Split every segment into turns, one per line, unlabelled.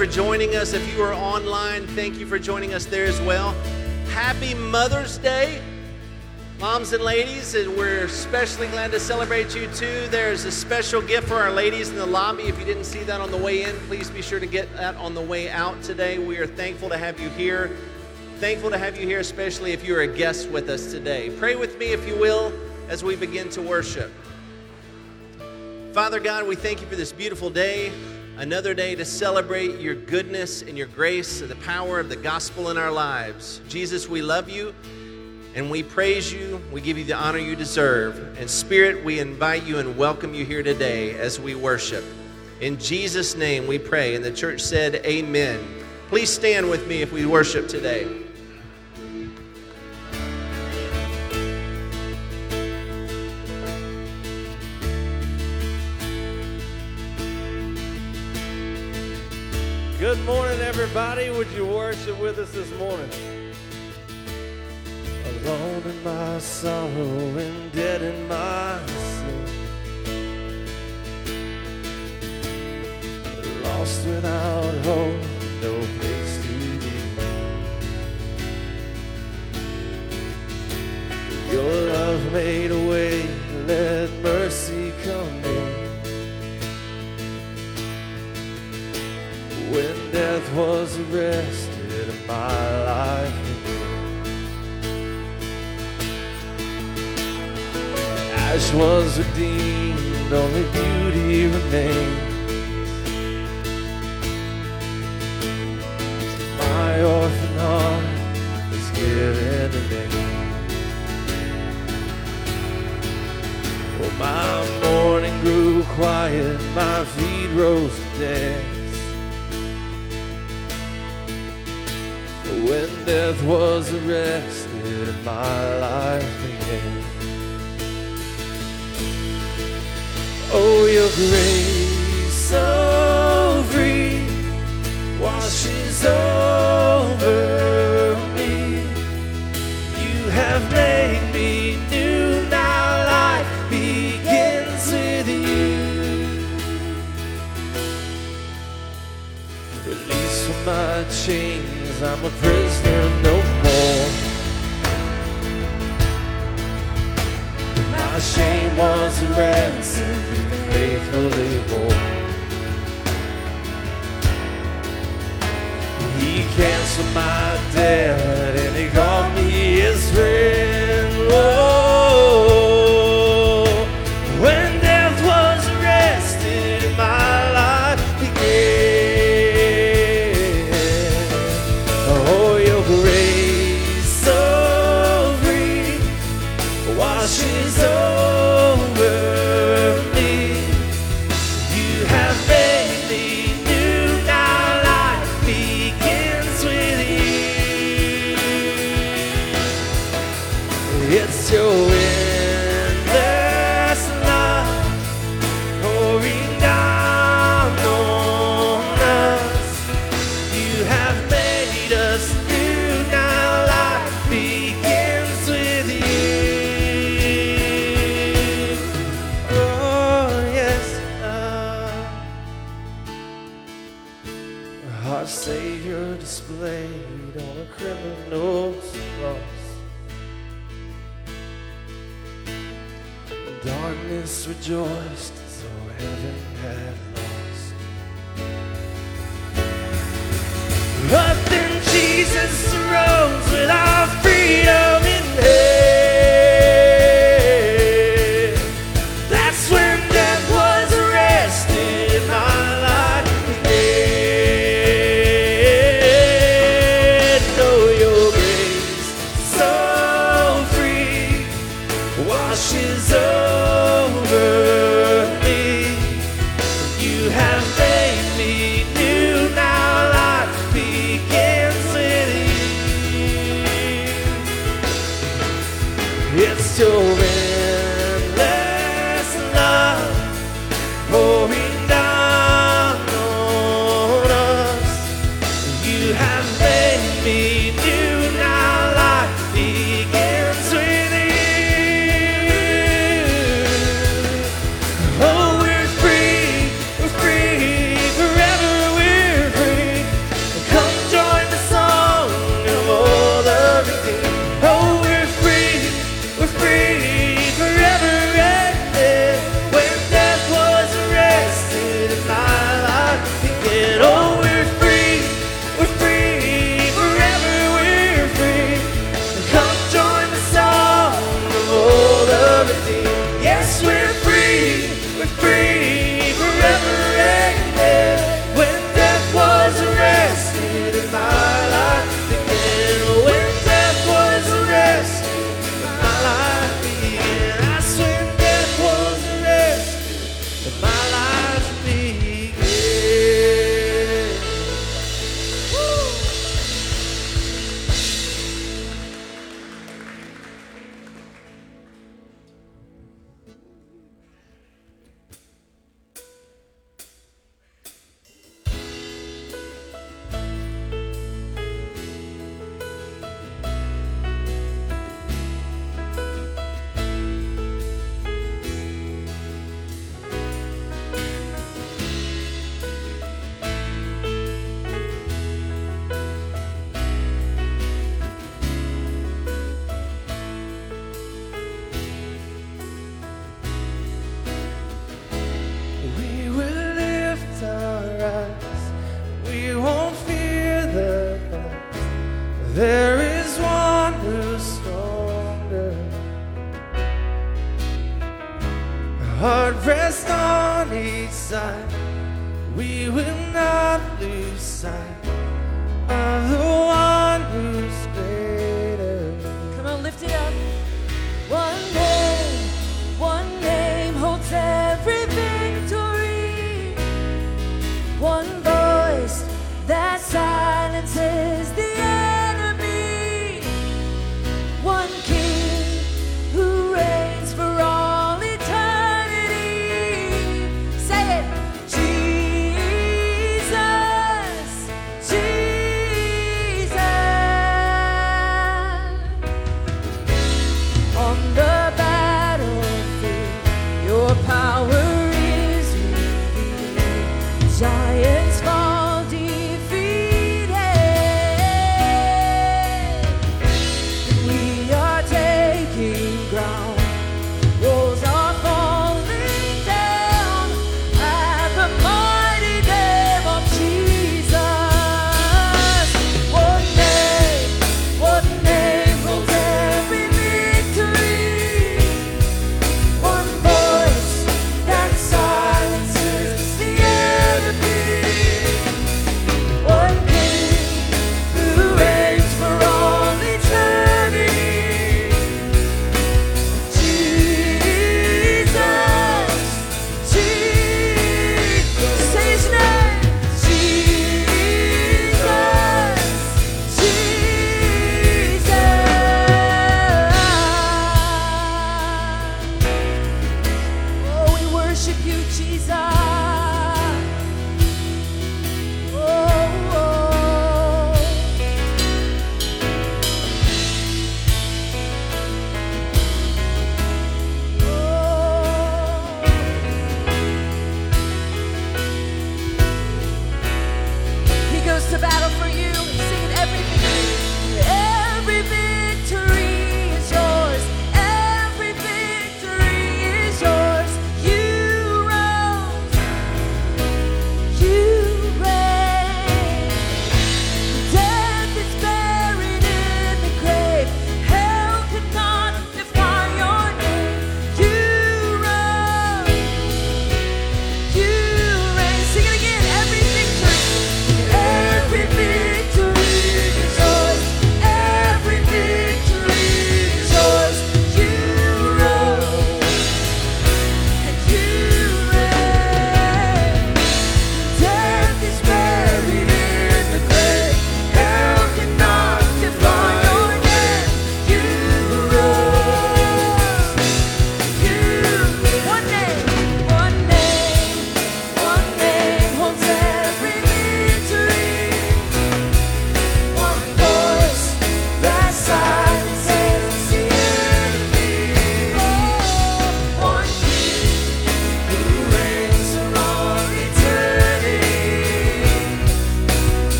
for joining us. If you are online, thank you for joining us there as well. Happy Mother's Day, moms and ladies, and we're especially glad to celebrate you too. There's a special gift for our ladies in the lobby. If you didn't see that on the way in, please be sure to get that on the way out today. We are thankful to have you here. Thankful to have you here, especially if you're a guest with us today. Pray with me, if you will, as we begin to worship. Father God, we thank you for this beautiful day, another day to celebrate your goodness and your grace and the power of the gospel in our lives. Jesus, we love you and we praise you. We give you the honor you deserve. And Spirit, we invite you and welcome you here today as we worship. In Jesus' name we pray. And the church said, Amen. Please stand with me if we worship today.
Everybody. Would you worship with us this morning? Alone in my sorrow and dead in my sin. Lost without hope, no place to be. Your love made a way, let mercy was arrested and my life began. Ash was redeemed, only beauty remained. My orphan heart is given a name. Oh, my mourning grew quiet, my feet rose to death was arrested and my life began. Oh, your grace so free washes over me. You have made me new, now life begins with you. Release from my chains. I'm a prisoner no more. My shame was a ransom faithfully bore. He canceled my debt and he called me his friend. Whoa.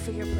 you
for your blessing.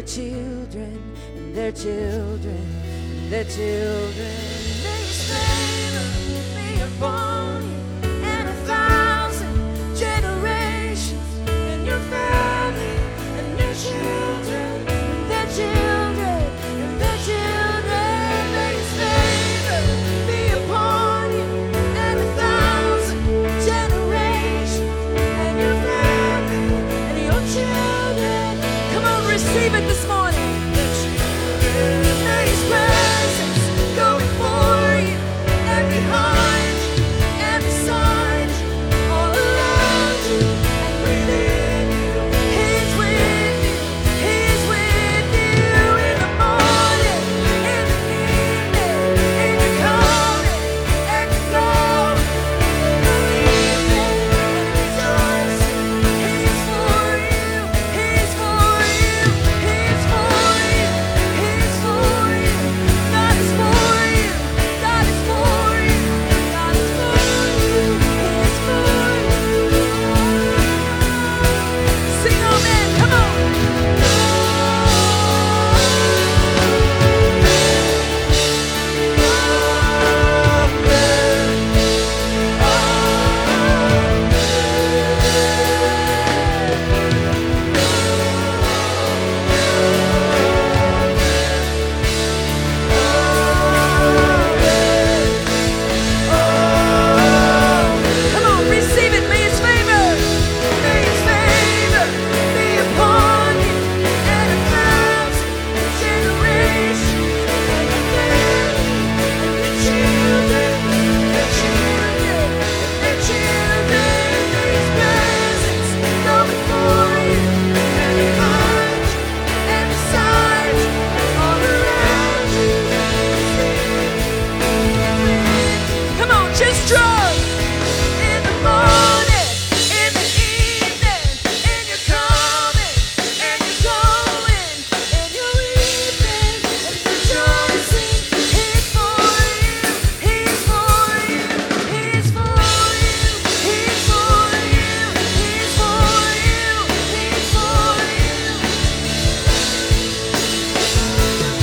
your children and their children and their children.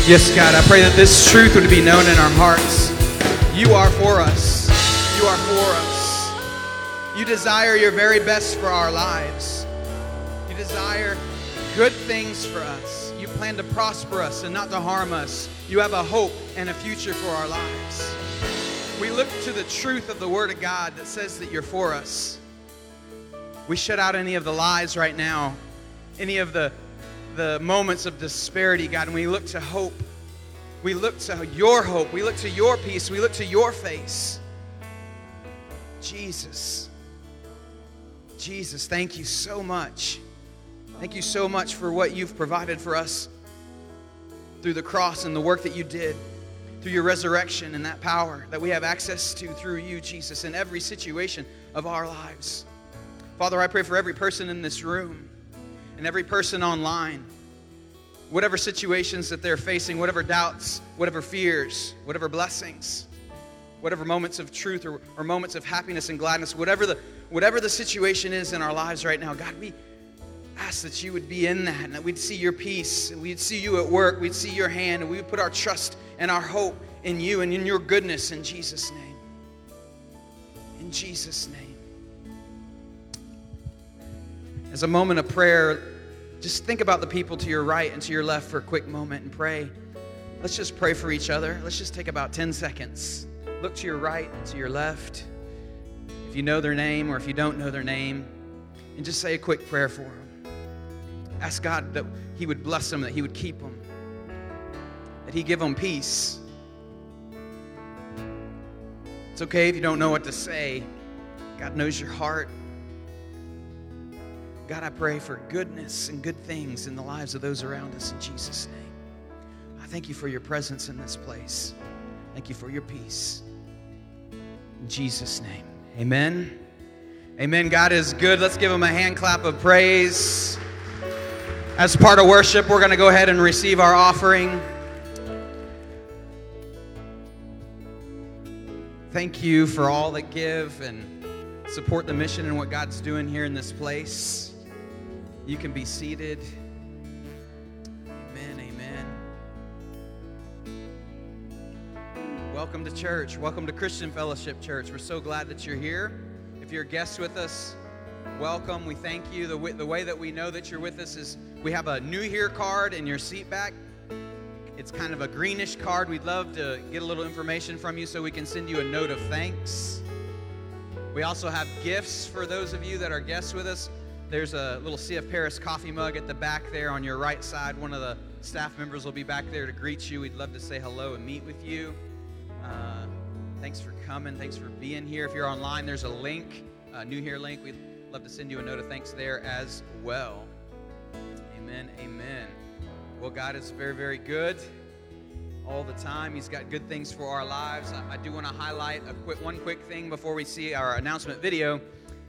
Yes, God, I pray that this truth would be known in our hearts. You are for us. You are for us. You desire your very best for our lives. You desire good things for us. You plan to prosper us and not to harm us. You have a hope and a future for our lives. We look to the truth of the Word of God that says that you're for us. We shut out any of the lies right now, any of the, the moments of disparity, God, and we look to hope. We look to your hope. We look to your peace. We look to your face. Jesus. Jesus, thank you so much. Thank you so much for what you've provided for us through the cross and the work that you did, through your resurrection and that power that we have access to through you, Jesus, in every situation of our lives. Father, I pray for every person in this room and every person online, whatever situations that they're facing, whatever doubts, whatever fears, whatever blessings, whatever moments of truth or, or moments of happiness and gladness, whatever the, whatever the situation is in our lives right now, God, we ask that you would be in that and that we'd see your peace, and we'd see you at work, we'd see your hand, and we would put our trust and our hope in you and in your goodness in Jesus' name. In Jesus' name as a moment of prayer, just think about the people to your right and to your left for a quick moment and pray. Let's just pray for each other. Let's just take about 10 seconds. Look to your right and to your left. If you know their name or if you don't know their name, and just say a quick prayer for them. Ask God that He would bless them, that He would keep them, that He give them peace. It's okay if you don't know what to say. God knows your heart. God, I pray for goodness and good things in the lives of those around us in Jesus' name. I thank you for your presence in this place. Thank you for your peace. In Jesus' name, amen. Amen. God is good. Let's give him a hand clap of praise. As part of worship, we're going to go ahead and receive our offering. Thank you for all that give and support the mission and what God's doing here in this place. You can be seated. Amen. Amen. Welcome to church. Welcome to Christian Fellowship Church. We're so glad that you're here. If you're a guest with us, welcome. We thank you. The the way that we know that you're with us is we have a new here card in your seat back. It's kind of a greenish card. We'd love to get a little information from you so we can send you a note of thanks. We also have gifts for those of you that are guests with us. There's a little CF Paris coffee mug at the back there on your right side. One of the staff members will be back there to greet you. We'd love to say hello and meet with you. Uh, thanks for coming. Thanks for being here. If you're online, there's a link, a new here link. We'd love to send you a note of thanks there as well. Amen. Amen. Well, God is very, very good all the time. He's got good things for our lives. I, I do want to highlight a quick, one quick thing before we see our announcement video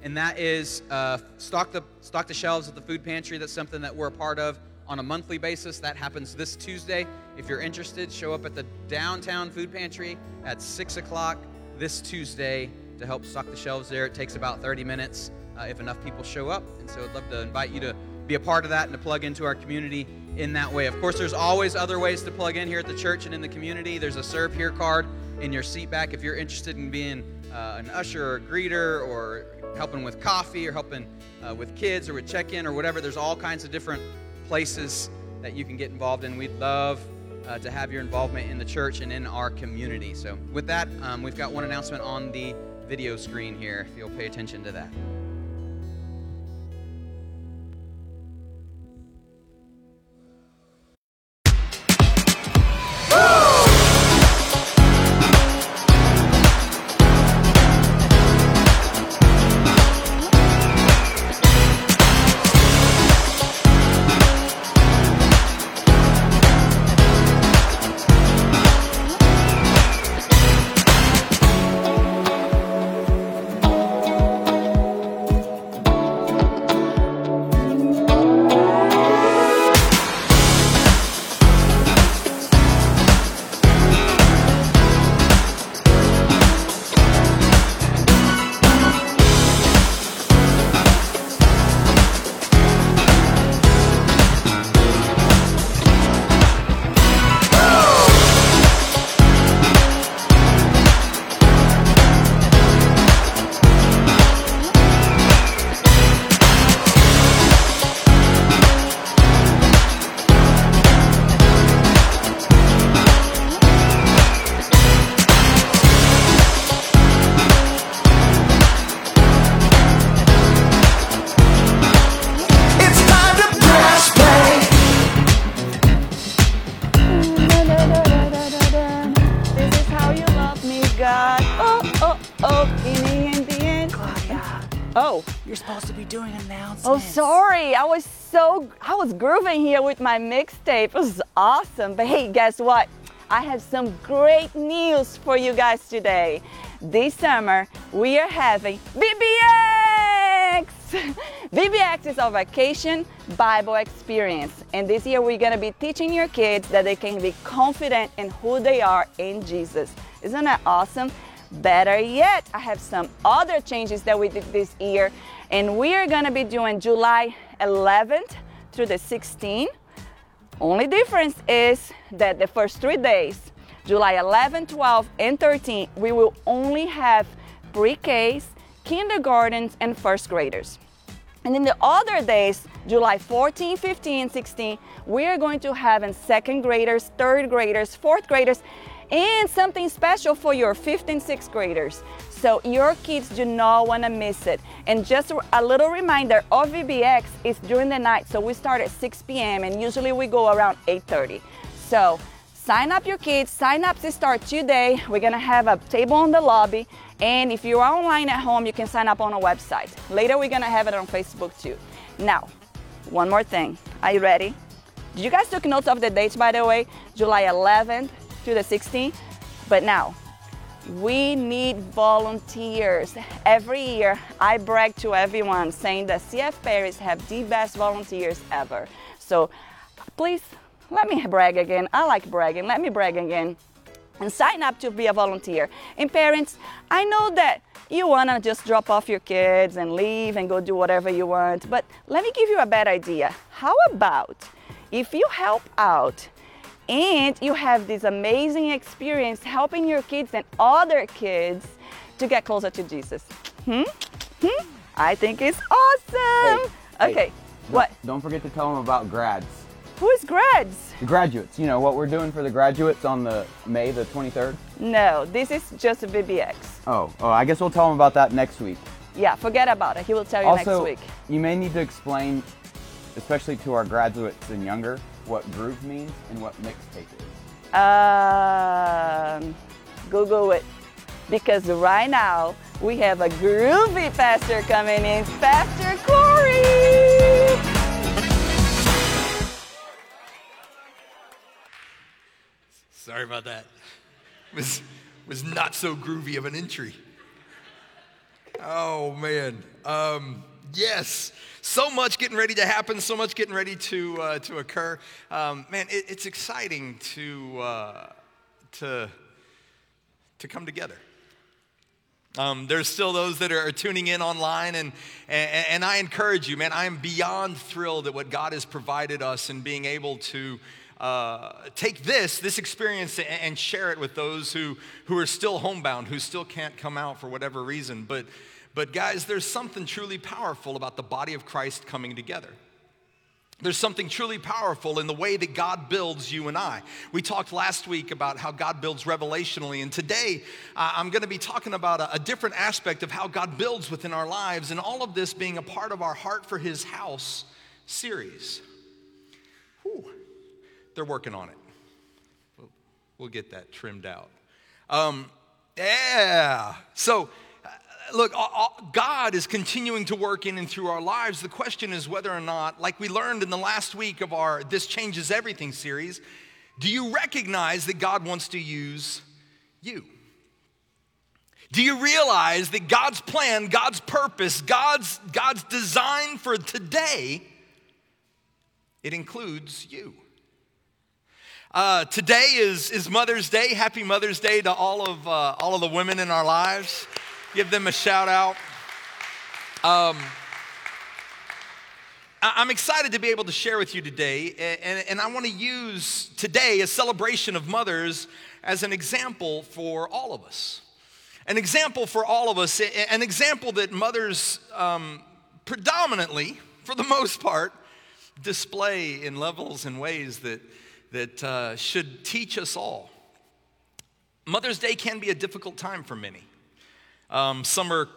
and that is uh, stock the stock the shelves at the food pantry. That's something that we're a part of on a monthly basis. That happens this Tuesday. If you're interested, show up at the downtown food pantry at six o'clock this Tuesday to help stock the shelves there. It takes about 30 minutes uh, if enough people show up, and so I'd love to invite you to be a part of that and to plug into our community in that way. Of course, there's always other ways to plug in here at the church and in the community. There's a serve here card in your seat back if you're interested in being uh, an usher or greeter or helping with coffee or helping uh, with kids or with check in or whatever. There's all kinds of different places that you can get involved in. We'd love uh, to have your involvement in the church and in our community. So, with that, um, we've got one announcement on the video screen here, if you'll pay attention to that.
Oh,
You're supposed to be doing announcements.
oh, sorry. I was so, I was grooving here with my mixtape. It was awesome. But hey, guess what? I have some great news for you guys today. This summer, we are having VBX! VBX is our vacation Bible experience. And this year, we're going to be teaching your kids that they can be confident in who they are in Jesus. Isn't that awesome? Better yet, I have some other changes that we did this year, and we are gonna be doing July 11th through the 16th. Only difference is that the first three days, July 11, 12, and 13, we will only have pre-Ks, kindergartens, and first graders. And in the other days, July 14, 15, 16, we are going to have in second graders, third graders, fourth graders, and something special for your fifth and sixth graders. So your kids do not want to miss it. And just a little reminder, OVBX is during the night, so we start at 6 p.m. and usually we go around 8:30. So sign up your kids. Sign up to start today. We're gonna have a table in the lobby, and if you are online at home, you can sign up on our website. Later, we're gonna have it on Facebook too. Now, one more thing. Are you ready? Did you guys took notes of the dates, by the way? July 11th to the 16th. But now, we need volunteers. Every year, I brag to everyone saying that CF Paris have the best volunteers ever. So please, let me brag again. I like bragging. Let me brag again. And sign up to be a volunteer. And parents, I know that you want to just drop off your kids and leave and go do whatever you want, but let me give you a bad idea. How about if you help out and you have this amazing experience helping your kids and other kids to get closer to Jesus? Hmm? Hmm? I think it's awesome.
Hey,
okay,
hey,
what?
Don't, don't forget to tell them about grads.
Who is grads?
The graduates. You know what we're doing for the graduates on the May the 23rd.
No, this is just a BBX.
Oh, oh, I guess we'll tell them about that next week.
Yeah, forget about it. He will tell you
also,
next week.
you may need to explain, especially to our graduates and younger, what groove means and what mixtape is.
Um, Google it. Because right now we have a groovy pastor coming in, Pastor Corey.
Sorry about that. Was was not so groovy of an entry. Oh man. Um, yes. So much getting ready to happen. So much getting ready to uh, to occur. Um, man, it, it's exciting to uh, to to come together. Um, there's still those that are tuning in online, and, and, and I encourage you, man, I am beyond thrilled at what God has provided us in being able to uh, take this, this experience, and, and share it with those who, who are still homebound, who still can't come out for whatever reason. But, but guys, there's something truly powerful about the body of Christ coming together. There's something truly powerful in the way that God builds you and I. We talked last week about how God builds revelationally, and today uh, I'm going to be talking about a, a different aspect of how God builds within our lives, and all of this being a part of our Heart for His House series. Whew. They're working on it. We'll, we'll get that trimmed out. Um, yeah. So, look, God is continuing to work in and through our lives. The question is whether or not, like we learned in the last week of our This Changes Everything series, do you recognize that God wants to use you? Do you realize that God's plan, God's purpose, God's, God's design for today, it includes you? Uh, today is, is Mother's Day. Happy Mother's Day to all of, uh, all of the women in our lives give them a shout out. Um, I'm excited to be able to share with you today, and, and I want to use today a celebration of mothers as an example for all of us. An example for all of us, an example that mothers um, predominantly, for the most part, display in levels and ways that, that uh, should teach us all. Mother's Day can be a difficult time for many. Um, some are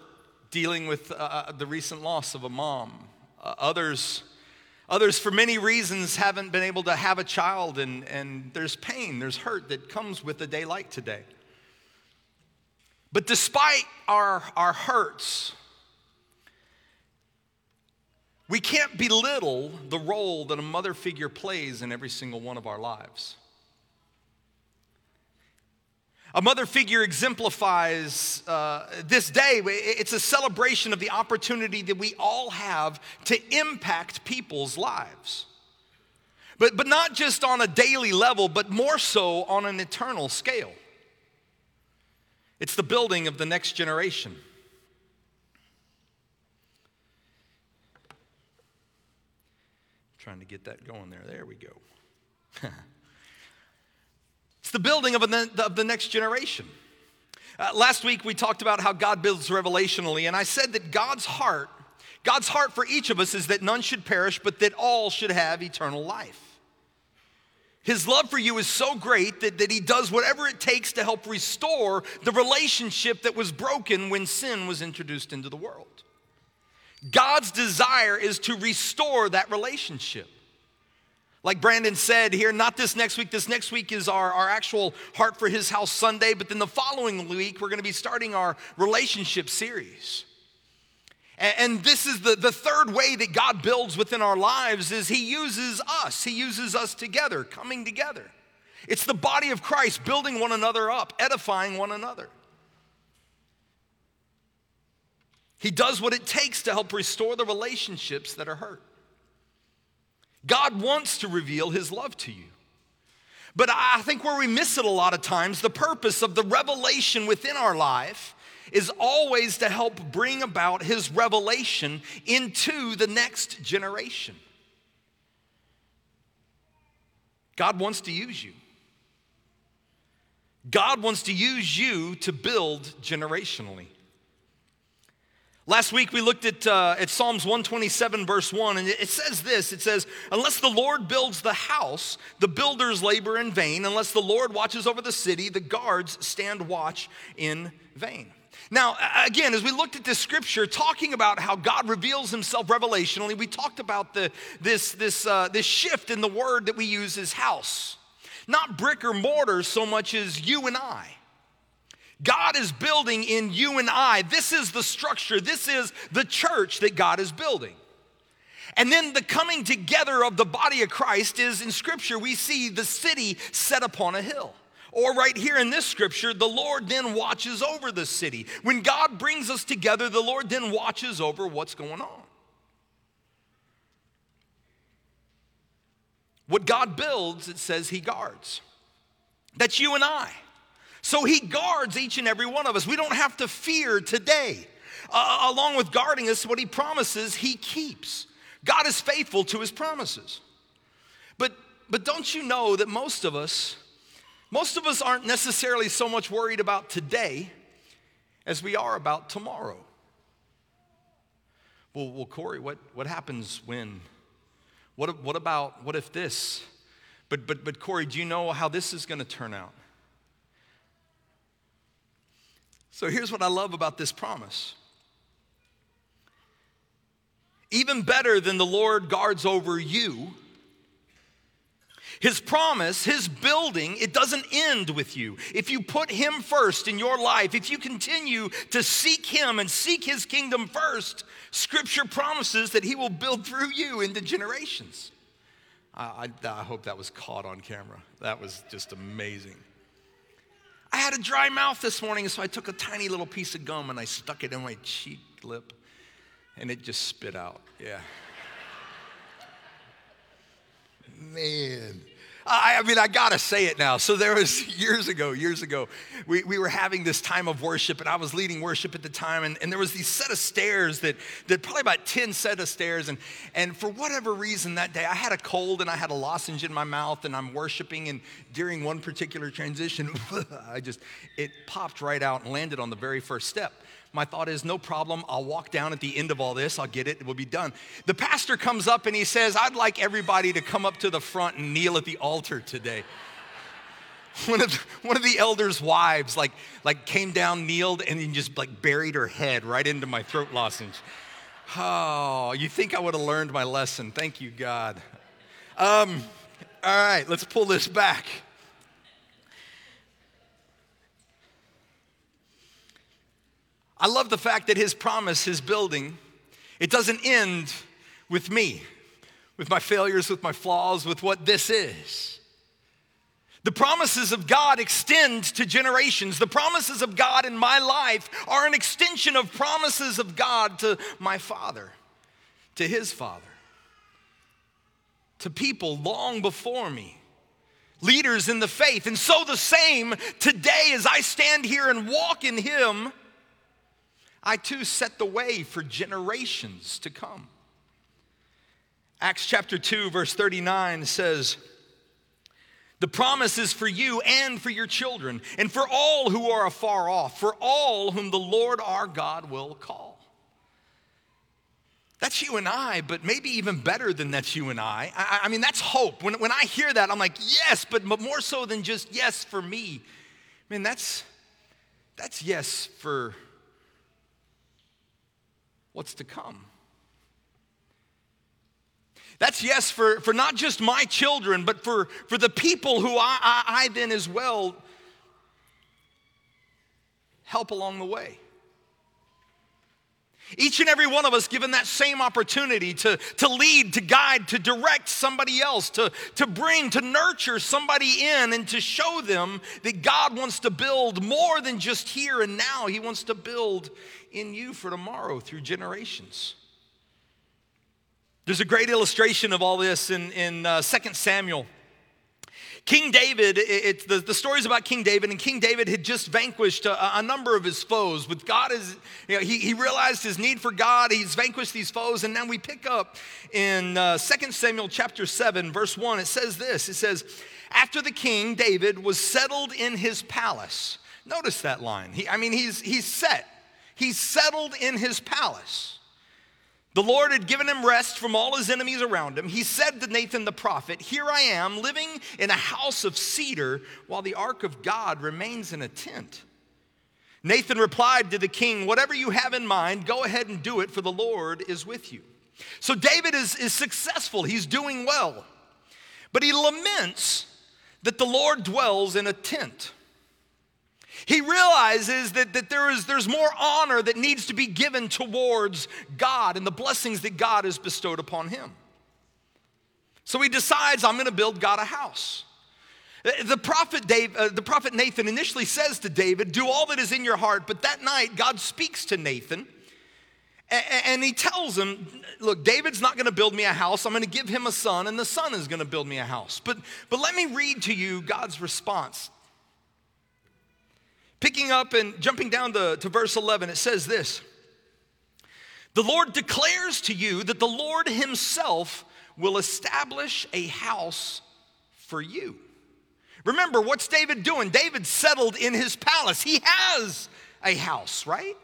dealing with uh, uh, the recent loss of a mom. Uh, others, others, for many reasons, haven't been able to have a child, and, and there's pain, there's hurt that comes with a day like today. But despite our, our hurts, we can't belittle the role that a mother figure plays in every single one of our lives. A mother figure exemplifies uh, this day. It's a celebration of the opportunity that we all have to impact people's lives. But, but not just on a daily level, but more so on an eternal scale. It's the building of the next generation. trying to get that going there. There we go. it's the building of, of the next generation. Uh, last week we talked about how God builds revelationally, and I said that God's heart, God's heart for each of us is that none should perish, but that all should have eternal life. His love for you is so great that, that he does whatever it takes to help restore the relationship that was broken when sin was introduced into the world. God's desire is to restore that relationship. Like Brandon said here, not this next week, this next week is our, our actual Heart for His House Sunday, but then the following week, we're gonna be starting our relationship series. And this is the, the third way that God builds within our lives is he uses us. He uses us together, coming together. It's the body of Christ building one another up, edifying one another. He does what it takes to help restore the relationships that are hurt. God wants to reveal his love to you. But I think where we miss it a lot of times, the purpose of the revelation within our life is always to help bring about his revelation into the next generation. God wants to use you. God wants to use you to build generationally. Last week we looked at, uh, at Psalms 127, verse 1, and it says this it says, Unless the Lord builds the house, the builders labor in vain. Unless the Lord watches over the city, the guards stand watch in vain. Now, again, as we looked at this scripture, talking about how God reveals himself revelationally, we talked about the, this, this, uh, this shift in the word that we use as house. Not brick or mortar so much as you and I. God is building in you and I. This is the structure, this is the church that God is building. And then the coming together of the body of Christ is in Scripture, we see the city set upon a hill. Or right here in this scripture, the Lord then watches over the city. When God brings us together, the Lord then watches over what's going on. What God builds, it says He guards. That's you and I. So He guards each and every one of us. We don't have to fear today. Uh, along with guarding us, what He promises, He keeps. God is faithful to His promises. But, but don't you know that most of us, most of us aren't necessarily so much worried about today as we are about tomorrow. Well, well Corey, what, what happens when? What, what about, what if this? But, but, but Corey, do you know how this is going to turn out? So here's what I love about this promise. Even better than the Lord guards over you, his promise, His building, it doesn't end with you. If you put Him first in your life, if you continue to seek Him and seek His kingdom first, Scripture promises that He will build through you into generations. I, I, I hope that was caught on camera. That was just amazing. I had a dry mouth this morning, so I took a tiny little piece of gum and I stuck it in my cheek lip, and it just spit out. Yeah. Man. I, mean, I gotta say it now. So there was years ago, years ago, we, we were having this time of worship, and I was leading worship at the time, and, and there was these set of stairs that, that probably about 10 set of stairs, and, and for whatever reason that day, I had a cold and I had a lozenge in my mouth, and I'm worshiping, and during one particular transition, I just, it popped right out and landed on the very first step. My thought is, no problem. I'll walk down at the end of all this. I'll get it. It will be done. The pastor comes up and he says, I'd like everybody to come up to the front and kneel at the altar today. One of, one of the elders' wives like, like came down, kneeled, and then just like buried her head right into my throat lozenge. Oh, you think I would have learned my lesson. Thank you, God. Um, all right, let's pull this back. I love the fact that his promise, his building, it doesn't end with me, with my failures, with my flaws, with what this is. The promises of God extend to generations. The promises of God in my life are an extension of promises of God to my father, to his father, to people long before me, leaders in the faith. And so the same today as I stand here and walk in him, I too set the way for generations to come. Acts chapter 2, verse 39 says, the promise is for you and for your children, and for all who are afar off, for all whom the Lord our God will call. That's you and I, but maybe even better than that's you and I. I, I mean, that's hope. When, when I hear that, I'm like, yes, but more so than just yes for me. I mean, that's, that's yes for what's to come. That's yes for, for not just my children, but for, for the people who I, I, I then as well help along the way. Each and every one of us given that same opportunity to, to lead, to guide, to direct somebody else, to, to bring, to nurture somebody in, and to show them that God wants to build more than just here and now. He wants to build in you for tomorrow through generations. There's a great illustration of all this in, in uh, 2 Samuel. King David, it, the, the story is about King David, and King David had just vanquished a, a number of his foes. With God, is, you know, he, he realized his need for God. He's vanquished these foes, and now we pick up in uh, 2 Samuel chapter 7, verse 1. It says this It says, After the king, David, was settled in his palace. Notice that line. He, I mean, he's, he's set, he's settled in his palace. The Lord had given him rest from all his enemies around him. He said to Nathan the prophet, Here I am, living in a house of cedar, while the ark of God remains in a tent. Nathan replied to the king, Whatever you have in mind, go ahead and do it, for the Lord is with you. So David is, is successful, he's doing well. But he laments that the Lord dwells in a tent. He realizes that, that there is, there's more honor that needs to be given towards God and the blessings that God has bestowed upon him. So he decides, I'm going to build God a house. The prophet, Dave, uh, the prophet Nathan initially says to David, Do all that is in your heart. But that night, God speaks to Nathan and, and he tells him, Look, David's not going to build me a house. I'm going to give him a son, and the son is going to build me a house. But, but let me read to you God's response Picking up and jumping down to, to verse 11, it says this The Lord declares to you that the Lord Himself will establish a house for you. Remember, what's David doing? David settled in his palace. He has a house, right?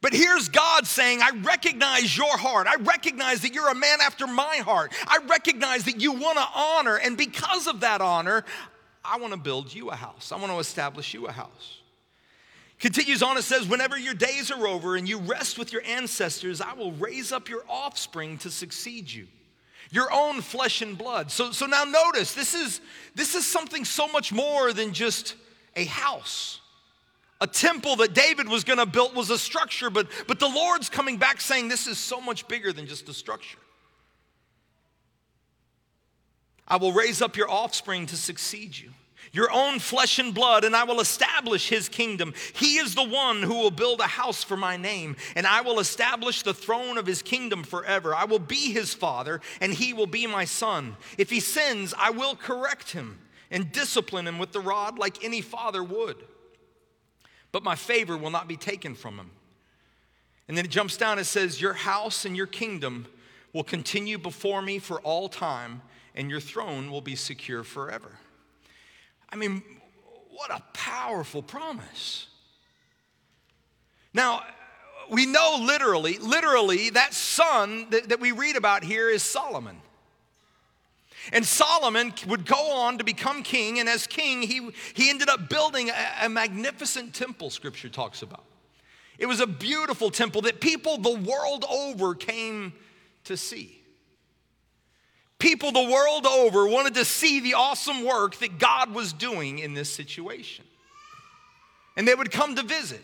But here's God saying, I recognize your heart. I recognize that you're a man after my heart. I recognize that you want to honor. And because of that honor, I want to build you a house. I want to establish you a house. Continues on, it says, Whenever your days are over and you rest with your ancestors, I will raise up your offspring to succeed you, your own flesh and blood. So, so now notice, this is, this is something so much more than just a house. A temple that David was going to build was a structure, but, but the Lord's coming back saying this is so much bigger than just a structure. I will raise up your offspring to succeed you, your own flesh and blood, and I will establish his kingdom. He is the one who will build a house for my name, and I will establish the throne of his kingdom forever. I will be his father, and he will be my son. If he sins, I will correct him and discipline him with the rod like any father would. But my favor will not be taken from him. And then it jumps down and says, Your house and your kingdom will continue before me for all time and your throne will be secure forever. I mean, what a powerful promise. Now, we know literally, literally, that son that, that we read about here is Solomon. And Solomon would go on to become king, and as king, he, he ended up building a, a magnificent temple, scripture talks about. It was a beautiful temple that people the world over came to see. People the world over wanted to see the awesome work that God was doing in this situation. And they would come to visit.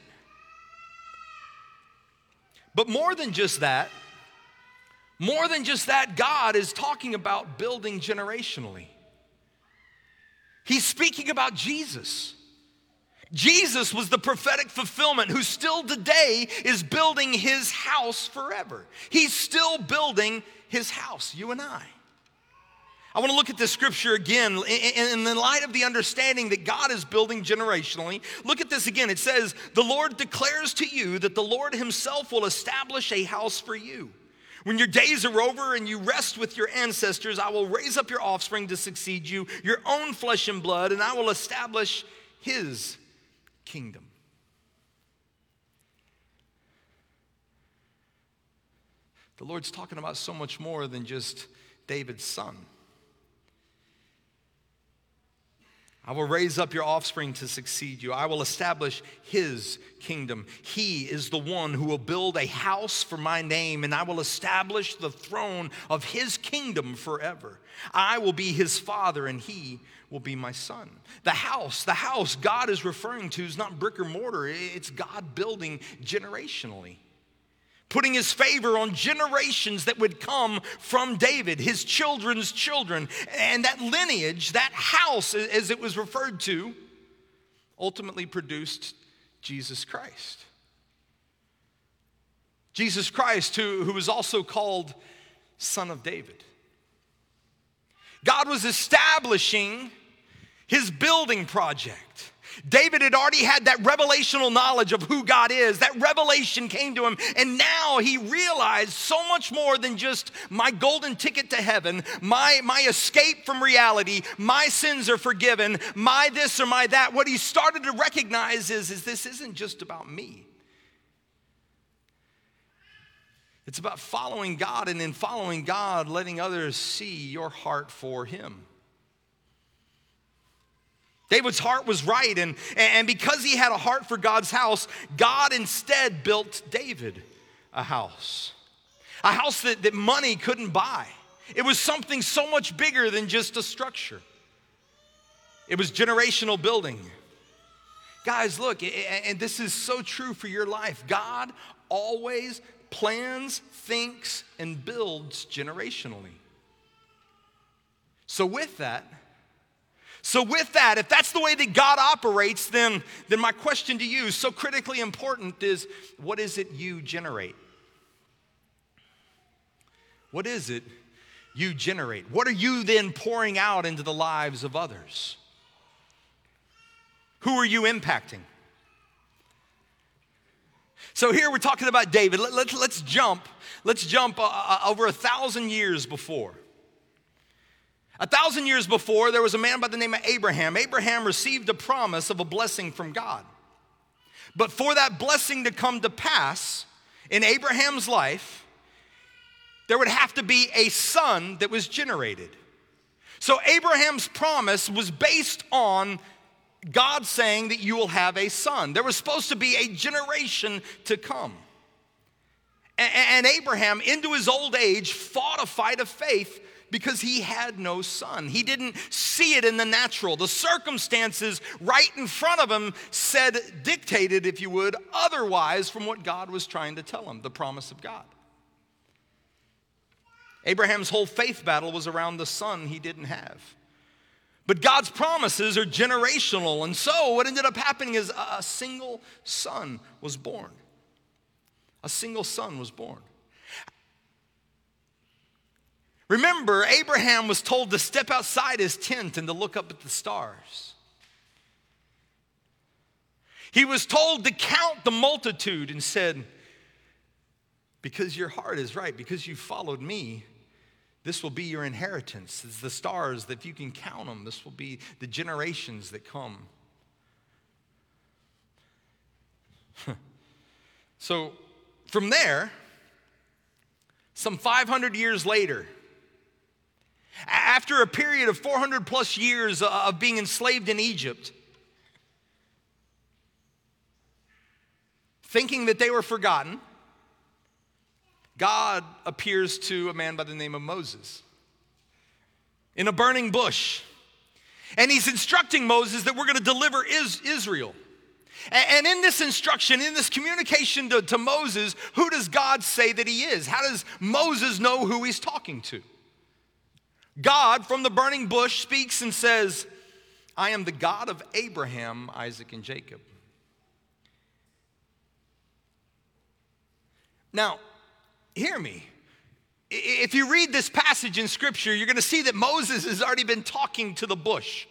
But more than just that, more than just that, God is talking about building generationally. He's speaking about Jesus. Jesus was the prophetic fulfillment who still today is building his house forever. He's still building his house, you and I. I want to look at this scripture again in the light of the understanding that God is building generationally. Look at this again. It says, The Lord declares to you that the Lord himself will establish a house for you. When your days are over and you rest with your ancestors, I will raise up your offspring to succeed you, your own flesh and blood, and I will establish his kingdom. The Lord's talking about so much more than just David's son. I will raise up your offspring to succeed you. I will establish his kingdom. He is the one who will build a house for my name, and I will establish the throne of his kingdom forever. I will be his father, and he will be my son. The house, the house God is referring to is not brick or mortar, it's God building generationally putting his favor on generations that would come from David, his children's children. And that lineage, that house, as it was referred to, ultimately produced Jesus Christ. Jesus Christ, who, who was also called Son of David. God was establishing his building project. David had already had that revelational knowledge of who God is. That revelation came to him, and now he realized so much more than just my golden ticket to heaven, my, my escape from reality, my sins are forgiven, my this or my that. What he started to recognize is, is this isn't just about me. It's about following God, and in following God, letting others see your heart for Him. David's heart was right, and, and because he had a heart for God's house, God instead built David a house. A house that, that money couldn't buy. It was something so much bigger than just a structure. It was generational building. Guys, look, and this is so true for your life. God always plans, thinks, and builds generationally. So, with that, so, with that, if that's the way that God operates, then, then my question to you, so critically important, is what is it you generate? What is it you generate? What are you then pouring out into the lives of others? Who are you impacting? So here we're talking about David. Let, us jump. Let's jump uh, uh, over a thousand years before. A thousand years before, there was a man by the name of Abraham. Abraham received a promise of a blessing from God. But for that blessing to come to pass in Abraham's life, there would have to be a son that was generated. So Abraham's promise was based on God saying that you will have a son. There was supposed to be a generation to come. And Abraham, into his old age, fought a fight of faith because he had no son. He didn't see it in the natural. The circumstances right in front of him said, dictated, if you would, otherwise from what God was trying to tell him, the promise of God. Abraham's whole faith battle was around the son he didn't have. But God's promises are generational. And so what ended up happening is a single son was born. A single son was born. Remember, Abraham was told to step outside his tent and to look up at the stars. He was told to count the multitude and said, Because your heart is right, because you followed me, this will be your inheritance. It's the stars that if you can count them, this will be the generations that come. so from there, some 500 years later, after a period of 400 plus years uh, of being enslaved in Egypt, thinking that they were forgotten, God appears to a man by the name of Moses in a burning bush. And he's instructing Moses that we're going to deliver Israel. And in this instruction, in this communication to, to Moses, who does God say that he is? How does Moses know who he's talking to? God from the burning bush speaks and says, I am the God of Abraham, Isaac, and Jacob. Now, hear me. If you read this passage in Scripture, you're going to see that Moses has already been talking to the bush.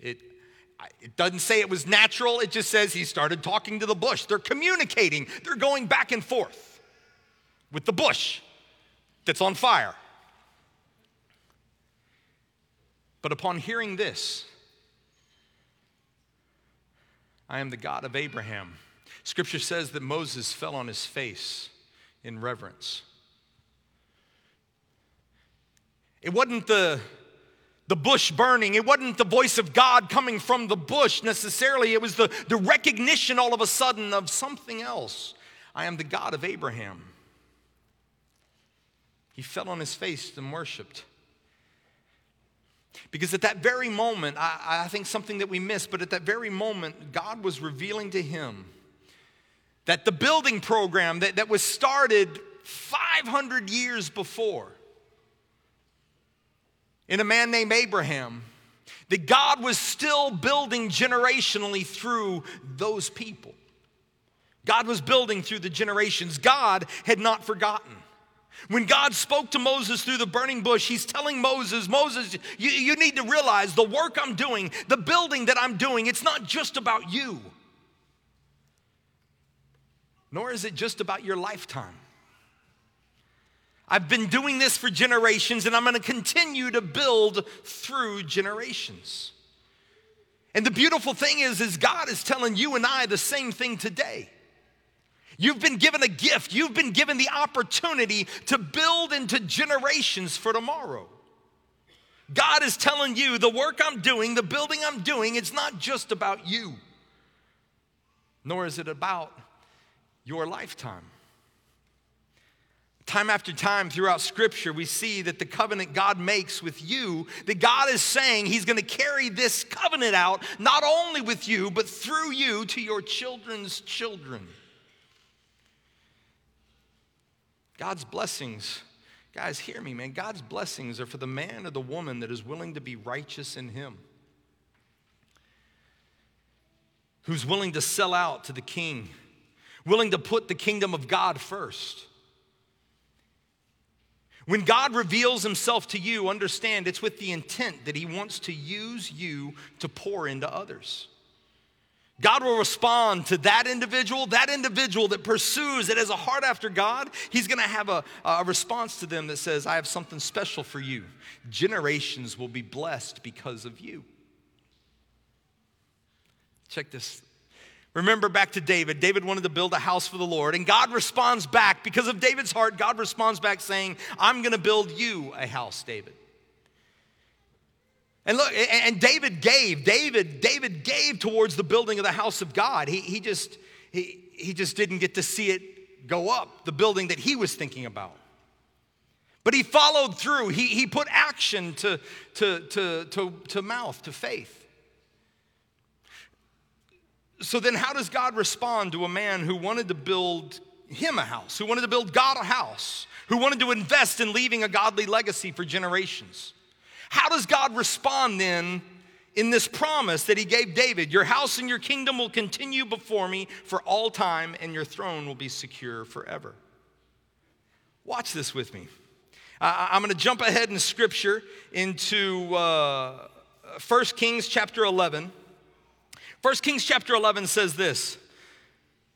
It, it doesn't say it was natural, it just says he started talking to the bush. They're communicating, they're going back and forth with the bush that's on fire. But upon hearing this, I am the God of Abraham. Scripture says that Moses fell on his face in reverence. It wasn't the, the bush burning, it wasn't the voice of God coming from the bush necessarily. It was the, the recognition all of a sudden of something else. I am the God of Abraham. He fell on his face and worshiped. Because at that very moment, I, I think something that we miss, but at that very moment, God was revealing to him that the building program that, that was started 500 years before in a man named Abraham, that God was still building generationally through those people. God was building through the generations. God had not forgotten. When God spoke to Moses through the burning bush, he's telling Moses, Moses, you, you need to realize the work I'm doing, the building that I'm doing, it's not just about you, nor is it just about your lifetime. I've been doing this for generations, and I'm gonna continue to build through generations. And the beautiful thing is, is God is telling you and I the same thing today. You've been given a gift. You've been given the opportunity to build into generations for tomorrow. God is telling you the work I'm doing, the building I'm doing, it's not just about you, nor is it about your lifetime. Time after time throughout Scripture, we see that the covenant God makes with you, that God is saying He's gonna carry this covenant out, not only with you, but through you to your children's children. God's blessings, guys, hear me, man. God's blessings are for the man or the woman that is willing to be righteous in Him, who's willing to sell out to the King, willing to put the kingdom of God first. When God reveals Himself to you, understand it's with the intent that He wants to use you to pour into others. God will respond to that individual, that individual that pursues, that has a heart after God. He's gonna have a, a response to them that says, I have something special for you. Generations will be blessed because of you. Check this. Remember back to David. David wanted to build a house for the Lord, and God responds back because of David's heart. God responds back saying, I'm gonna build you a house, David. And look, and David gave. David, David gave towards the building of the house of God. He, he just he, he just didn't get to see it go up, the building that he was thinking about. But he followed through. He, he put action to, to, to, to, to mouth, to faith. So then, how does God respond to a man who wanted to build him a house, who wanted to build God a house, who wanted to invest in leaving a godly legacy for generations? How does God respond then in this promise that he gave David? Your house and your kingdom will continue before me for all time, and your throne will be secure forever. Watch this with me. I- I'm going to jump ahead in scripture into uh, 1 Kings chapter 11. 1 Kings chapter 11 says this.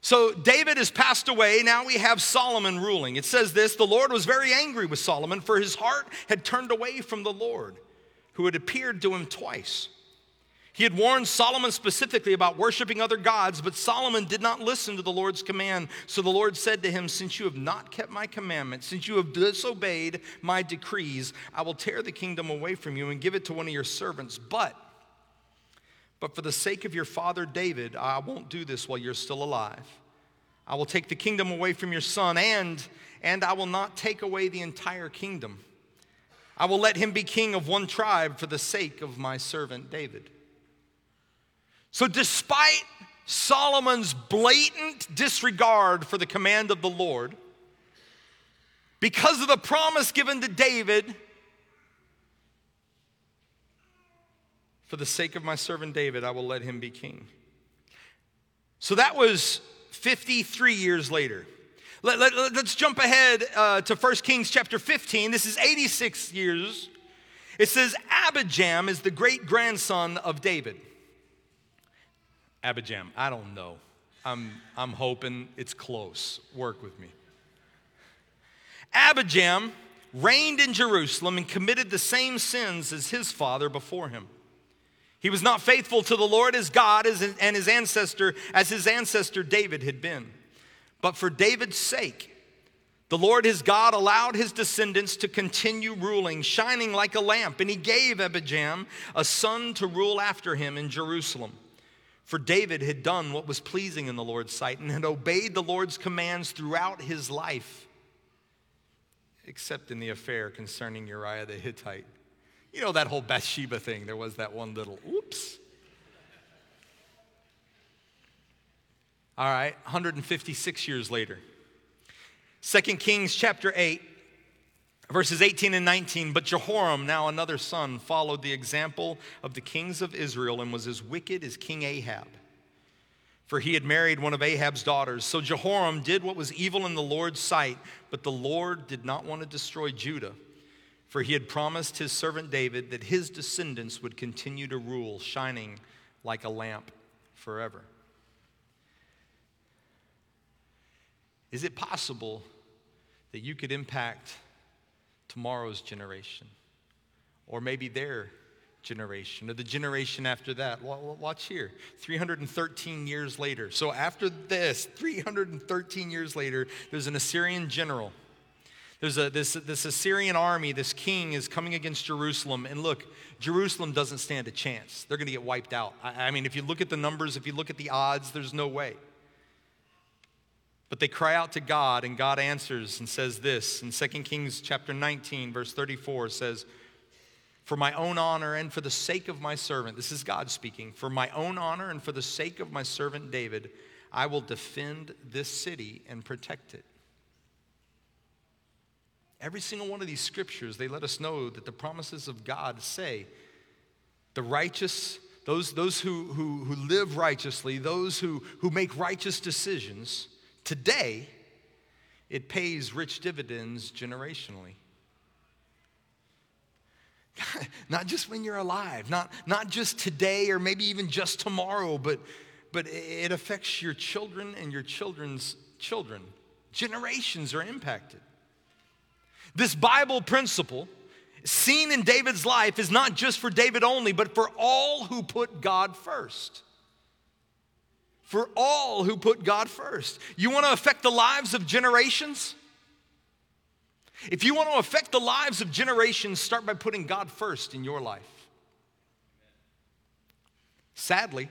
So David has passed away. Now we have Solomon ruling. It says this The Lord was very angry with Solomon, for his heart had turned away from the Lord, who had appeared to him twice. He had warned Solomon specifically about worshiping other gods, but Solomon did not listen to the Lord's command. So the Lord said to him, Since you have not kept my commandments, since you have disobeyed my decrees, I will tear the kingdom away from you and give it to one of your servants. But but for the sake of your father David, I won't do this while you're still alive. I will take the kingdom away from your son, and, and I will not take away the entire kingdom. I will let him be king of one tribe for the sake of my servant David. So, despite Solomon's blatant disregard for the command of the Lord, because of the promise given to David, for the sake of my servant David, I will let him be king. So that was 53 years later. Let, us let, jump ahead uh, to 1 Kings chapter 15. This is 86 years. It says Abijam is the great grandson of David. Abijam, I don't know. I'm, I'm hoping it's close. Work with me. Abijam reigned in Jerusalem and committed the same sins as his father before him. He was not faithful to the Lord his God and his ancestor as his ancestor David had been. But for David's sake, the Lord his God allowed his descendants to continue ruling, shining like a lamp, and he gave Abijam a son to rule after him in Jerusalem. For David had done what was pleasing in the Lord's sight and had obeyed the Lord's commands throughout his life, except in the affair concerning Uriah the Hittite. You know that whole Bathsheba thing, there was that one little oops. All right, 156 years later. 2 Kings chapter 8, verses 18 and 19. But Jehoram, now another son, followed the example of the kings of Israel and was as wicked as King Ahab. For he had married one of Ahab's daughters. So Jehoram did what was evil in the Lord's sight, but the Lord did not want to destroy Judah for he had promised his servant David that his descendants would continue to rule, shining like a lamp forever. Is it possible that you could impact tomorrow's generation? Or maybe their generation, or the generation after that? Watch here 313 years later. So, after this, 313 years later, there's an Assyrian general there's a, this, this Assyrian army, this king is coming against Jerusalem. And look, Jerusalem doesn't stand a chance. They're going to get wiped out. I, I mean, if you look at the numbers, if you look at the odds, there's no way. But they cry out to God, and God answers and says this in 2 Kings chapter 19, verse 34 says, For my own honor and for the sake of my servant, this is God speaking, for my own honor and for the sake of my servant David, I will defend this city and protect it. Every single one of these scriptures, they let us know that the promises of God say the righteous, those, those who, who, who live righteously, those who, who make righteous decisions, today, it pays rich dividends generationally. not just when you're alive, not, not just today or maybe even just tomorrow, but, but it affects your children and your children's children. Generations are impacted. This Bible principle, seen in David's life, is not just for David only, but for all who put God first. For all who put God first. You want to affect the lives of generations? If you want to affect the lives of generations, start by putting God first in your life. Sadly,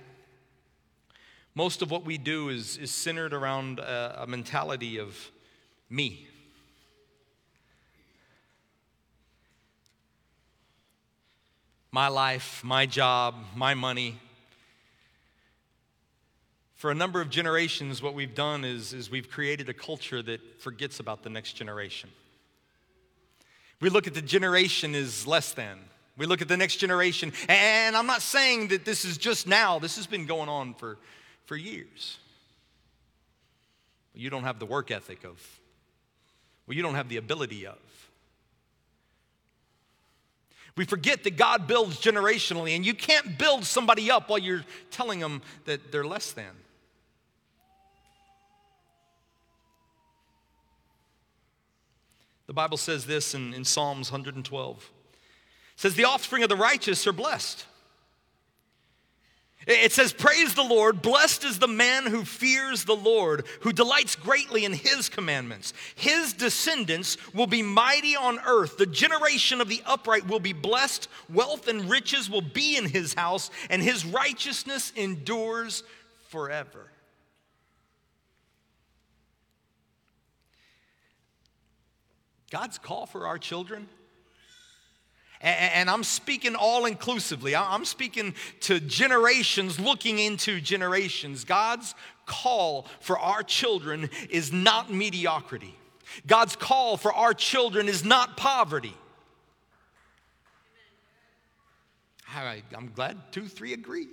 most of what we do is, is centered around a, a mentality of me. My life, my job, my money. For a number of generations, what we've done is, is we've created a culture that forgets about the next generation. We look at the generation as less than. We look at the next generation, and I'm not saying that this is just now, this has been going on for, for years. You don't have the work ethic of, well, you don't have the ability of. We forget that God builds generationally, and you can't build somebody up while you're telling them that they're less than. The Bible says this in, in Psalms 112. It says, The offspring of the righteous are blessed. It says, Praise the Lord. Blessed is the man who fears the Lord, who delights greatly in his commandments. His descendants will be mighty on earth. The generation of the upright will be blessed. Wealth and riches will be in his house, and his righteousness endures forever. God's call for our children And I'm speaking all inclusively. I'm speaking to generations looking into generations. God's call for our children is not mediocrity. God's call for our children is not poverty. I'm glad two, three agree.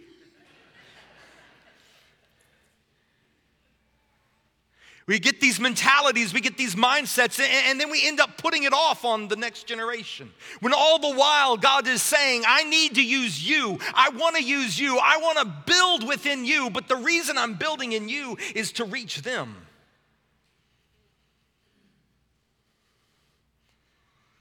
We get these mentalities, we get these mindsets, and then we end up putting it off on the next generation. When all the while God is saying, I need to use you, I want to use you, I want to build within you, but the reason I'm building in you is to reach them.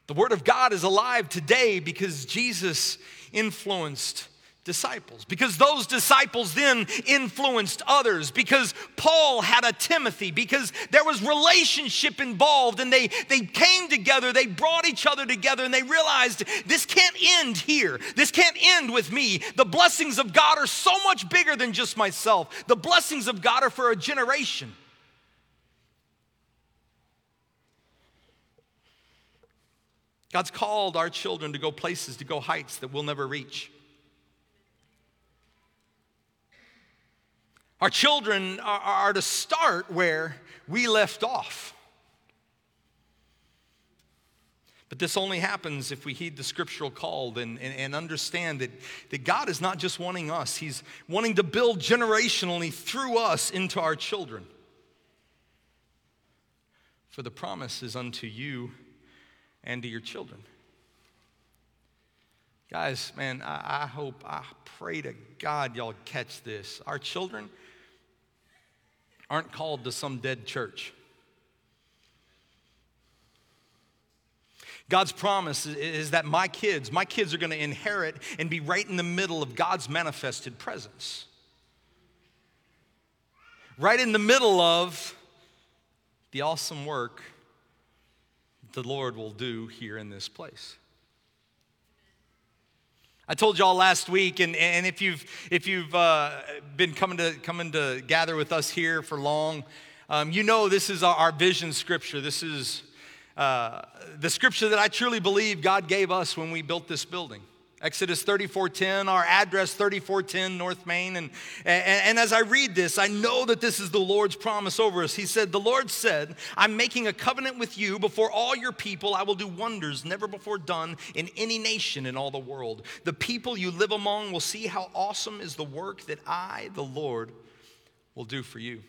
The Word of God is alive today because Jesus influenced disciples because those disciples then influenced others because paul had a timothy because there was relationship involved and they they came together they brought each other together and they realized this can't end here. This can't end with me. The blessings of god are so much bigger than just myself. The blessings of god are for a generation. God's called our children to go places, to go heights that we'll never reach. Our children are, are to start where we left off. But this only happens if we heed the scriptural call and, and, and, understand that, that God is not just wanting us, He's wanting to build generationally through us into our children. For the promise is unto you and to your children. Guys, man, I, I hope, I pray to God y'all catch this. Our children, aren't called to some dead church. God's promise is that my kids, my kids are going to inherit and be right in the middle of God's manifested presence. Right in the middle of the awesome work the Lord will do here in this place. I told y'all last week, and, and if you've, if you've uh, been coming to, coming to gather with us here for long, um, you know this is our, our vision scripture. This is uh, the scripture that I truly believe God gave us when we built this building. Exodus 34:10, our address 3410 North Main. And, and, and, as I read this, I know that this is the Lord's promise over us. He said, The Lord said, I'm making a covenant with you before all your people. I will do wonders never before done in any nation in all the world. The people you live among will see how awesome is the work that I, the Lord, will do for you.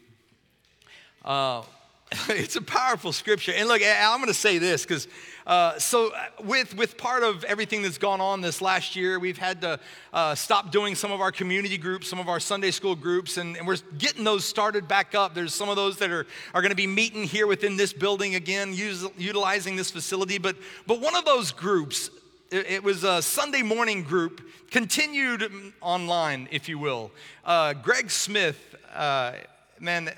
Uh, it's a powerful scripture. And look, I'm going to say this because uh, so uh, with with part of everything that's gone on this last year, we've had to uh, stop doing some of our community groups, some of our Sunday school groups, and, and we're getting those started back up. There's some of those that are are going to be meeting here within this building again, use, utilizing this facility. But but one of those groups, it, it was a Sunday morning group, continued online, if you will. Uh, Greg Smith, uh, man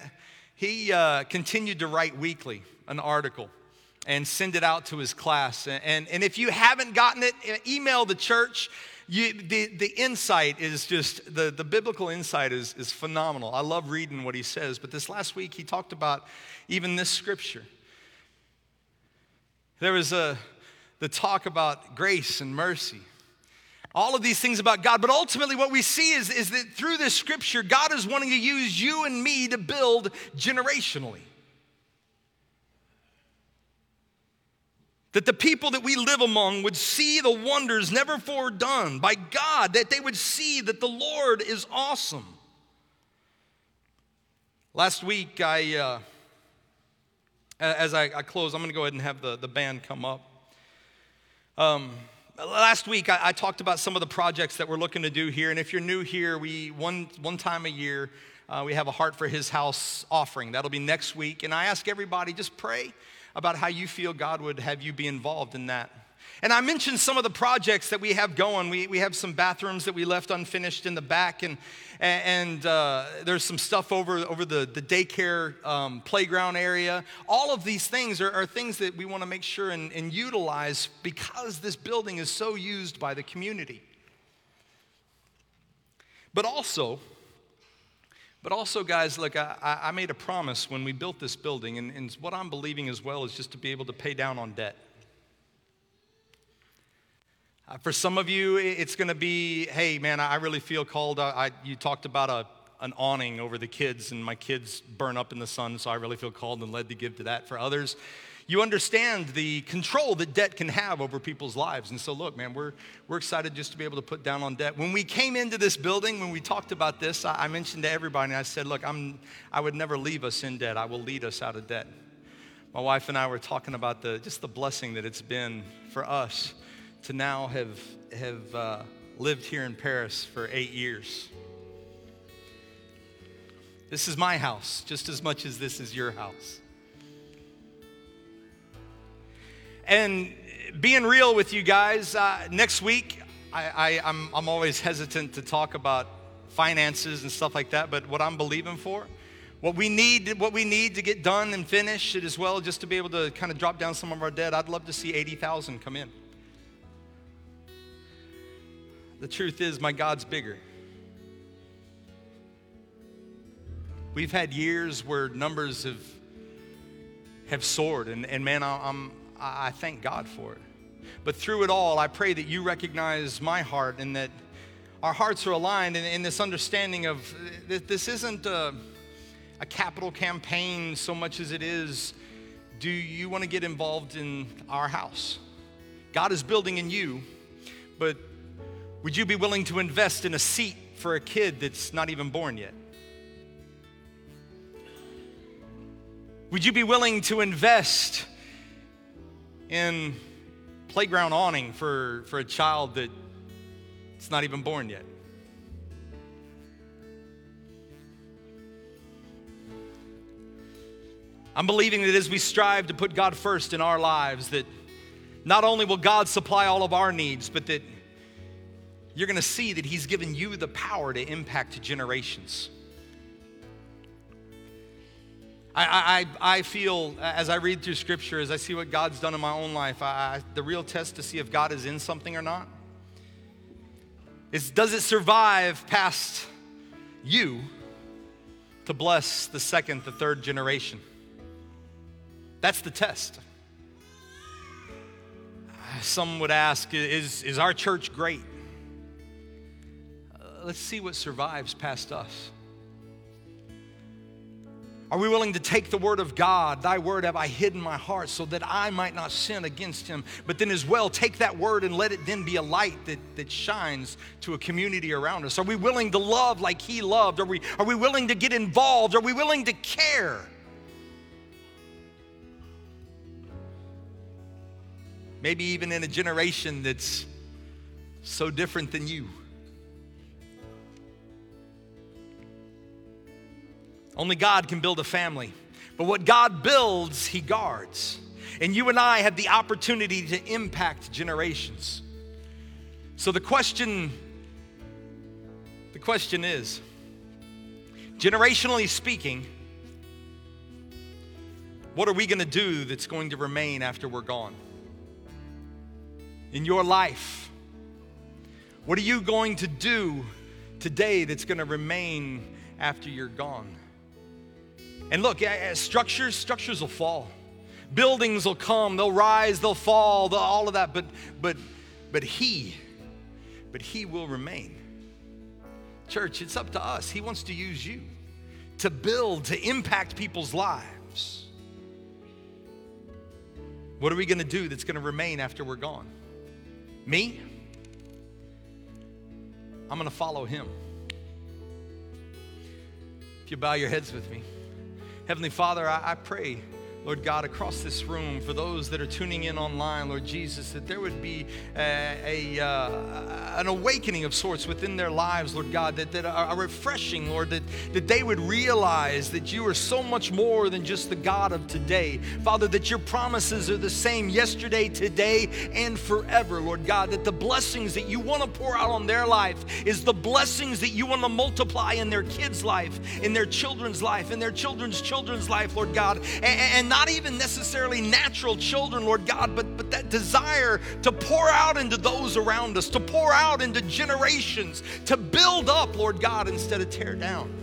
he uh, continued to write weekly an article and send it out to his class. And, and if you haven't gotten it, email the church. You, the, the insight is just, the, the biblical insight is, is phenomenal. I love reading what he says. But this last week, he talked about even this scripture. There was a, the talk about grace and mercy all of these things about God. But ultimately, what we see is, is that through this scripture, God is wanting to use you and me to build generationally. That the people that we live among would see the wonders never before done by God, that they would see that the Lord is awesome. Last week, I, uh, as I, I, close, I'm going to go ahead and have the, the band come up. Um, Last week, I, I, talked about some of the projects that we're looking to do here. And if you're new here, we one, one time a year, uh, we have a Heart for His House offering. That'll be next week. And I ask everybody just pray about how you feel God would have you be involved in that. And I mentioned some of the projects that we have going. We, we have some bathrooms that we left unfinished in the back, and, and uh, there's some stuff over, over the, the daycare um, playground area. All of these things are, are things that we want to make sure and, and utilize because this building is so used by the community. But also, but also, guys, look, I, I made a promise when we built this building, and, and what I'm believing as well is just to be able to pay down on debt. Uh, for some of you, it's going to be, hey, man, I really feel called. I, you talked about a, an awning over the kids, and my kids burn up in the sun, so I really feel called and led to give to that. For others, you understand the control that debt can have over people's lives. And so, look, man, we're, we're excited just to be able to put down on debt. When we came into this building, when we talked about this, I, I mentioned to everybody, and I said, look, I'm, I would never leave us in debt. I will lead us out of debt. My wife and I were talking about the, just the blessing that it's been for us to now have, have uh, lived here in Paris for eight years. This is my house just as much as this is your house. And being real with you guys, uh, next week, I, I, I'm, I'm always hesitant to talk about finances and stuff like that, but what I'm believing for, what we need, what we need to get done and finished, as well, just to be able to kind of drop down some of our debt, I'd love to see 80,000 come in. The truth is, my God's bigger. We've had years where numbers have have soared, and, and man, I, I'm I thank God for it. But through it all, I pray that you recognize my heart and that our hearts are aligned in, in this understanding of that this isn't a, a capital campaign so much as it is do you want to get involved in our house? God is building in you, but would you be willing to invest in a seat for a kid that's not even born yet? Would you be willing to invest in playground awning for, for a child that's not even born yet? I'm believing that as we strive to put God first in our lives, that not only will God supply all of our needs, but that you're gonna see that He's given you the power to impact generations. I, I, I feel as I read through scripture, as I see what God's done in my own life, I, the real test to see if God is in something or not is does it survive past you to bless the second, the third generation? That's the test. Some would ask, is, is our church great? Let's see what survives past us. Are we willing to take the word of God, thy word have I hid in my heart so that I might not sin against him? But then as well, take that word and let it then be a light that, that shines to a community around us. Are we willing to love like he loved? Are we, are we willing to get involved? Are we willing to care? Maybe even in a generation that's so different than you. Only God can build a family. But what God builds, He guards. And you and I have the opportunity to impact generations. So the question the question is generationally speaking, what are we going to do that's going to remain after we're gone? In your life, what are you going to do today that's going to remain after you're gone? And look, structures, structures will fall. Buildings will come, they'll rise, they'll fall, they'll, all of that. But, but, but He, but He will remain. Church, it's up to us. He wants to use you to build, to impact people's lives. What are we going to do that's going to remain after we're gone? Me? I'm going to follow Him. If you bow your heads with me. Heavenly Father, I, I, pray, Lord God, across this room, for those that are tuning in online, Lord Jesus, that there would be a, a uh, an awakening of sorts within their lives, Lord God, that, that are refreshing, Lord, that, that they would realize that you are so much more than just the God of today. Father, that your promises are the same yesterday, today, and forever, Lord God, that the blessings that you want to pour out on their life is the blessings that you want to multiply in their kids' life, in their children's life, in their children's children's life, Lord God, and, and not even necessarily natural children, Lord God, but, but that desire to pour out into those around us, to pour out into generations, to build up, Lord God, instead of tear down.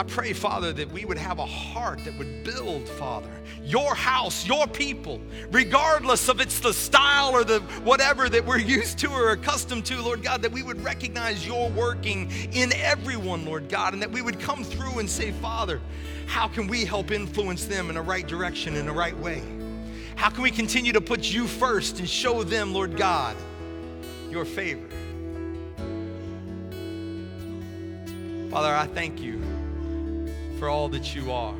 I pray, Father, that we would have a heart that would build, Father, your house, your people, regardless of it's the style or the whatever that we're used to or accustomed to, Lord God, that we would recognize your working in everyone, Lord God, and that we would come through and say, Father, how can we help influence them in the right direction, in the right way? How can we continue to put you first and show them, Lord God, your favor? Father, I thank you for all that you are,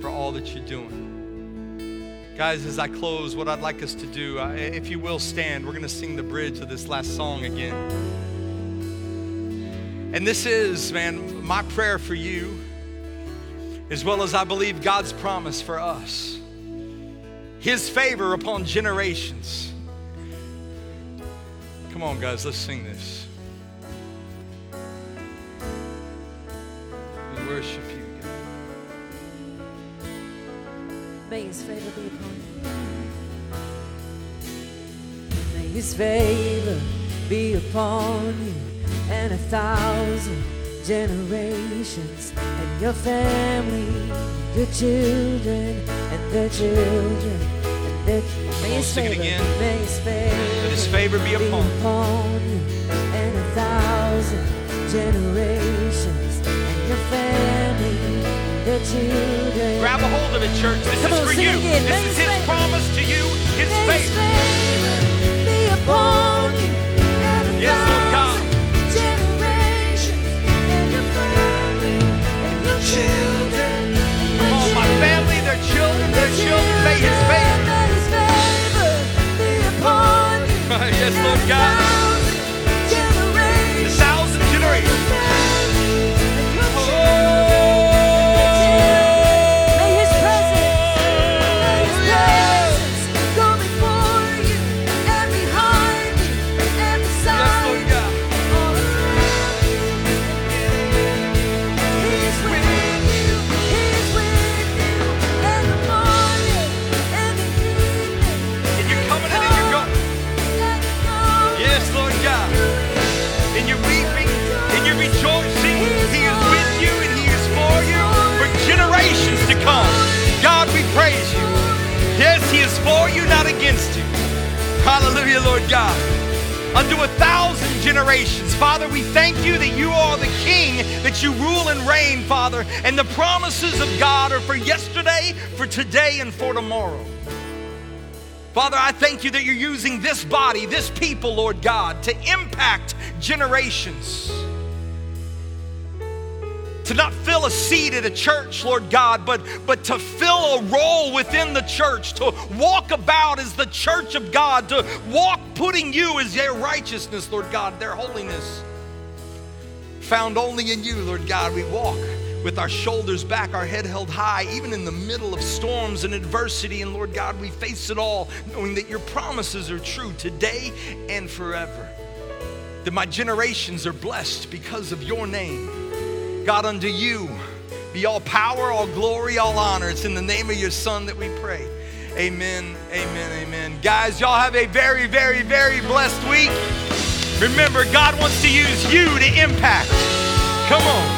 for all that you're doing. Guys, as I close, what I'd like us to do, uh, if you will stand, we're going to sing the bridge of this last song again. And this is, man, my prayer for you, as well as I believe God's promise for us. His favor upon generations. Come on, guys, let's sing this. We worship you.
May his favor be upon you. May his favor be upon you and a thousand generations and your family, your children and their children and their May his
sing it
favor,
again.
may his favor,
Let his favor be upon you.
upon you and a thousand generations and your children.
Grab a hold of it, church. This
Come
is
on,
for you. This
May
is
his favor-
promise to you, his
May
favor.
favor be upon you
Yes, Lord God.
generations and your family and your children.
Come on, my family, their children, their children, may his favor.
May his favor be upon you.
yes, Lord God. Using this body, this people, Lord God, to impact generations. To not fill a seat at a church, Lord God, but, but to fill a role within the church, to walk about as the church of God, to walk putting you as their righteousness, Lord God, their holiness. Found only in you, Lord God, we walk with our shoulders back, our head held high, even in the middle of storms and adversity. And Lord God, we face it all knowing that your promises are true today and forever. That my generations are blessed because of your name. God, unto you be all power, all glory, all honor. It's in the name of your Son that we pray. Amen, amen, amen. Guys, y'all have a very, very, very blessed week. Remember, God wants to use you to impact. Come on.